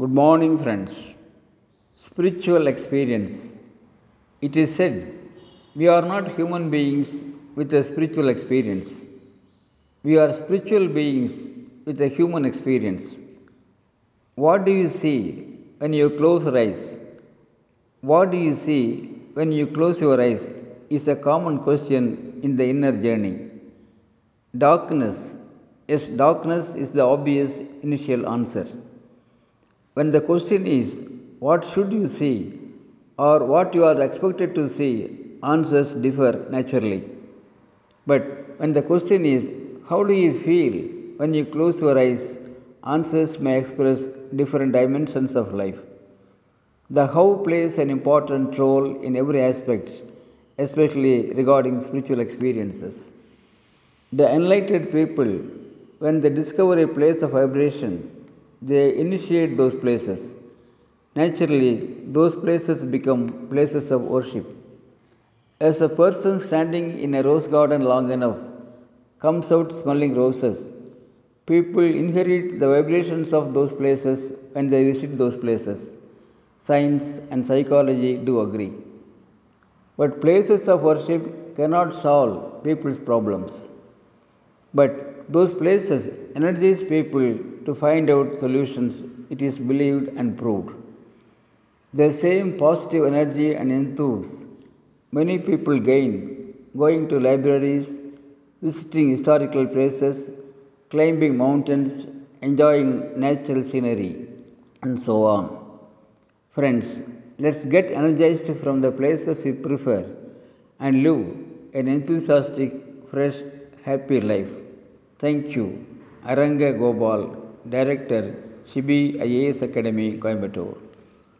Good morning, friends. Spiritual experience. It is said we are not human beings with a spiritual experience. We are spiritual beings with a human experience. What do you see when you close your eyes? What do you see when you close your eyes is a common question in the inner journey. Darkness. Yes, darkness is the obvious initial answer. When the question is, what should you see or what you are expected to see, answers differ naturally. But when the question is, how do you feel when you close your eyes, answers may express different dimensions of life. The how plays an important role in every aspect, especially regarding spiritual experiences. The enlightened people, when they discover a place of vibration, they initiate those places. Naturally, those places become places of worship. As a person standing in a rose garden long enough comes out smelling roses, people inherit the vibrations of those places when they visit those places. Science and psychology do agree. But places of worship cannot solve people's problems. But those places energize people to find out solutions, it is believed and proved. The same positive energy and enthuse many people gain going to libraries, visiting historical places, climbing mountains, enjoying natural scenery, and so on. Friends, let's get energized from the places we prefer and live an enthusiastic, fresh, happy life. Thank you. Aranga Gopal, Director, Shibi IAS Academy, Coimbatore.